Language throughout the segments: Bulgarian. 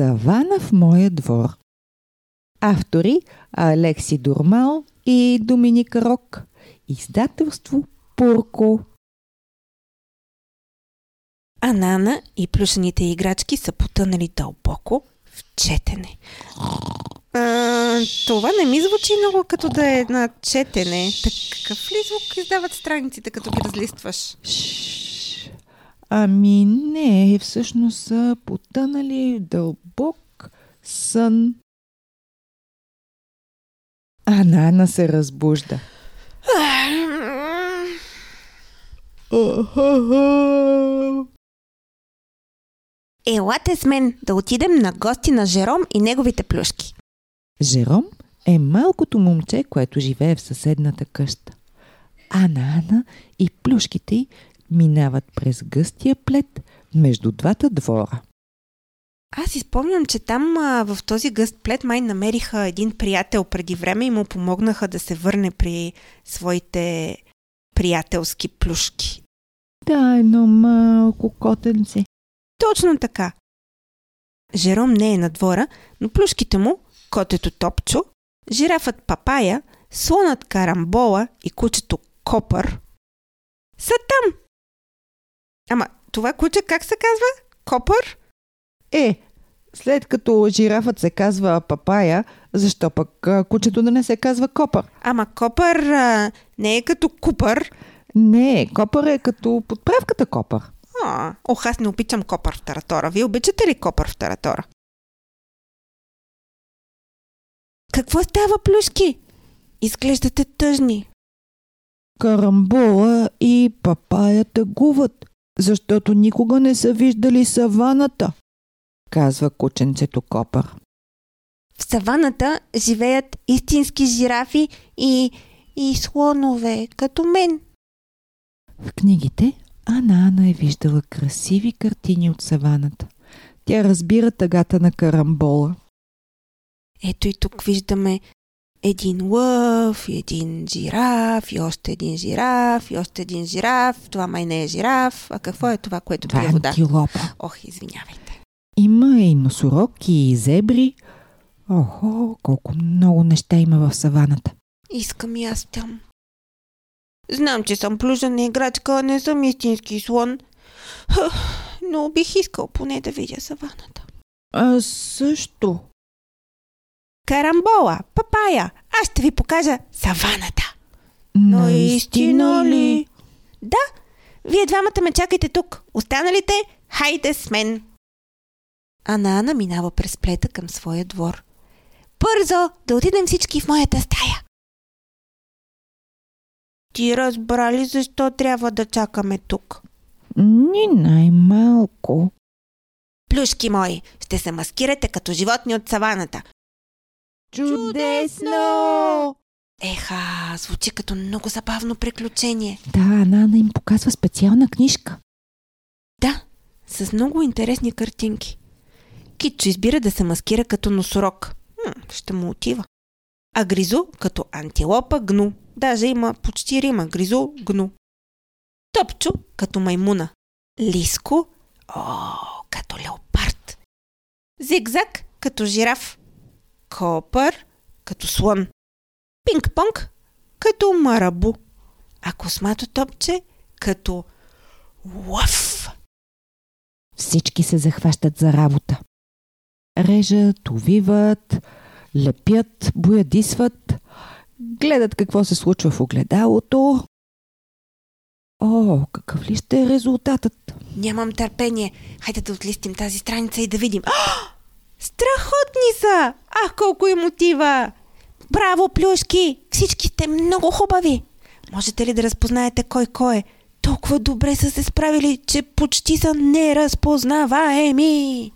Савана в моя двор. Автори Алекси Дурмал и Доминика Рок. Издателство Пурко. Анана и плюшените играчки са потънали дълбоко в четене. А, това не ми звучи много като да е на четене. Такъв ли звук издават страниците, като ги разлистваш? Шш. Ами не, всъщност са потънали дълбок сън. Анана се разбужда. Елате с мен да отидем на гости на Жером и неговите плюшки. Жером е малкото момче, което живее в съседната къща. Ана Ана и плюшките й минават през гъстия плет между двата двора. Аз изпомням, че там а, в този гъст плет май намериха един приятел преди време и му помогнаха да се върне при своите приятелски плюшки. Да, едно малко котенце. Точно така. Жером не е на двора, но плюшките му, котето Топчо, жирафът Папая, слонът Карамбола и кучето Копър са там. Ама това куче как се казва? Копър? Е, след като жирафът се казва папая, защо пък а, кучето да не се казва копър? Ама Копър а, не е като Купър. Не, копър е като подправката копър. А, ох, аз не обичам Копър в Таратора. Вие обичате ли Копър в Таратора? Какво става, плюшки? Изглеждате тъжни. Карамбола и папая тъгуват, защото никога не са виждали саваната, казва кученцето Копър. В саваната живеят истински жирафи и, и слонове, като мен. В книгите Ана Ана е виждала красиви картини от саваната. Тя разбира тъгата на карамбола. Ето и тук виждаме един лъв, един жираф, и още един жираф, и още един жираф. Това май не е жираф. А какво е това, което Това пие вода? антилопа. Ох, извинявайте. Има и носорог, и зебри. Охо, колко много неща има в саваната. Искам и аз там. Знам, че съм плюжена играчка, не съм истински слон. Хъх, Но бих искал поне да видя саваната. А също. Карамбола, папая, аз ще ви покажа саваната. Наистина ли? Да, вие двамата ме чакайте тук. Останалите, хайде с мен. Ана Ана минава през плета към своя двор. Бързо, да отидем всички в моята стая. Ти разбра ли защо трябва да чакаме тук? Ни най-малко. Плюшки мои, ще се маскирате като животни от саваната. Чудесно! Еха, звучи като много забавно приключение. Да, Нана им показва специална книжка. Да, с много интересни картинки. Китчо избира да се маскира като носорог. Хм, ще му отива. А Гризо като антилопа гну. Даже има почти рима. Гризо гну. Топчо като маймуна. Лиско, о, като леопард. Зигзаг като жираф. Копър като слон. Пинг-понг като марабу. А космато топче като лъв. Всички се захващат за работа. Режат, увиват, лепят, боядисват, гледат какво се случва в огледалото. О, какъв ли ще е резултатът? Нямам търпение. Хайде да отлистим тази страница и да видим. А! Страхотни са! Ах, колко им отива! Браво, плюшки! Всички сте много хубави! Можете ли да разпознаете кой кой е? Толкова добре са се справили, че почти са неразпознаваеми!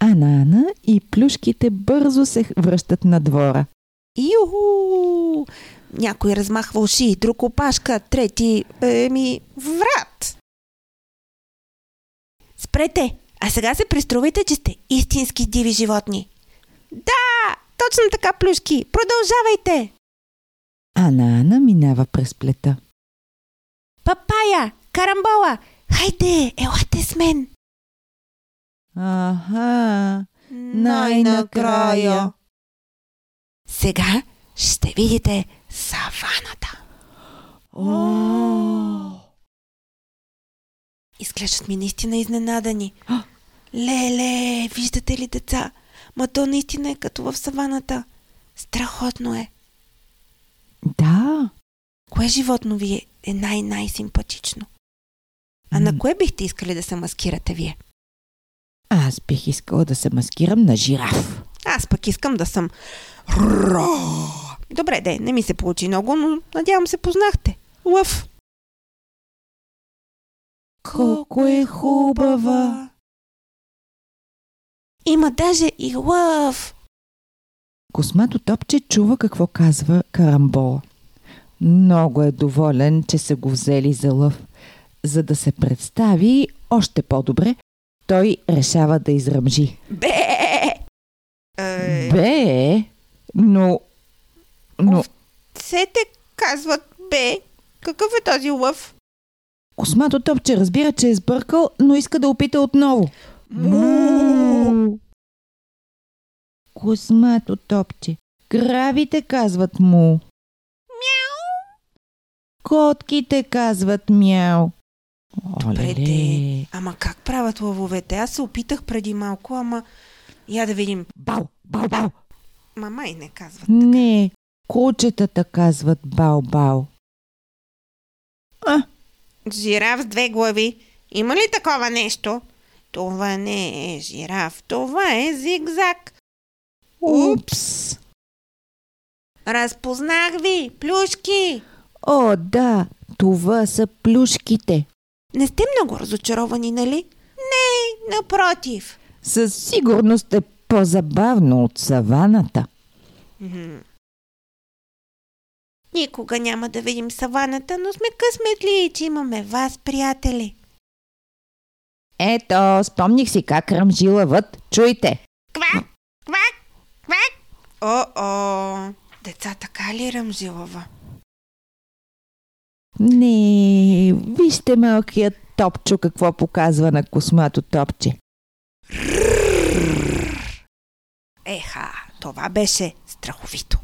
Анана и плюшките бързо се връщат на двора. Юху! Някой размахва уши, друг опашка, трети, еми, врат. Спрете! А сега се преструвайте, че сте истински диви животни. Да! Точно така, плюшки! Продължавайте! Анана минава през плета. Папая! Карамбола! Хайде, елате с мен! Аха, Най-накрая. Сега ще видите саваната. О, Изглеждат ми наистина изненадани. Леле, виждате ли деца? Ма то наистина е като в саваната. Страхотно е. да. Кое животно ви е най-най-симпатично? А на кое бихте искали да се маскирате вие? Аз бих искала да се маскирам на жираф. Аз пък искам да съм... Ро! Добре, де, не ми се получи много, но надявам се познахте. Лъв. Колко е хубава. Има даже и лъв. Космато топче чува какво казва Карамбола. Много е доволен, че са го взели за лъв. За да се представи още по-добре, той решава да изръмжи. Бе! Бе, но... Но Сете казват бе. Какъв е този лъв? Космато топче разбира, че е сбъркал, но иска да опита отново. Му! Космато топче. Кравите казват му. Мяу. Котките казват мяу. Добре, де. Ама как правят лъвовете? Аз се опитах преди малко, ама... Я да видим. Бау, бау, бау. Мама и не казват. Не, кучетата казват бау-бау. А, Жираф с две глави. Има ли такова нещо? Това не е жираф, това е зигзаг. Упс. Разпознах ви, плюшки. О, да, това са плюшките. Не сте много разочаровани, нали? Не, напротив. Със сигурност е по-забавно от саваната. Никога няма да видим саваната, но сме късметли, че имаме вас, приятели. Ето, спомних си как ръмжи лъвът. Чуйте. Квак. О-о, деца така ли ръмжилава? Не, вижте малкият топчо какво показва на космато топче. Еха, това беше страховито.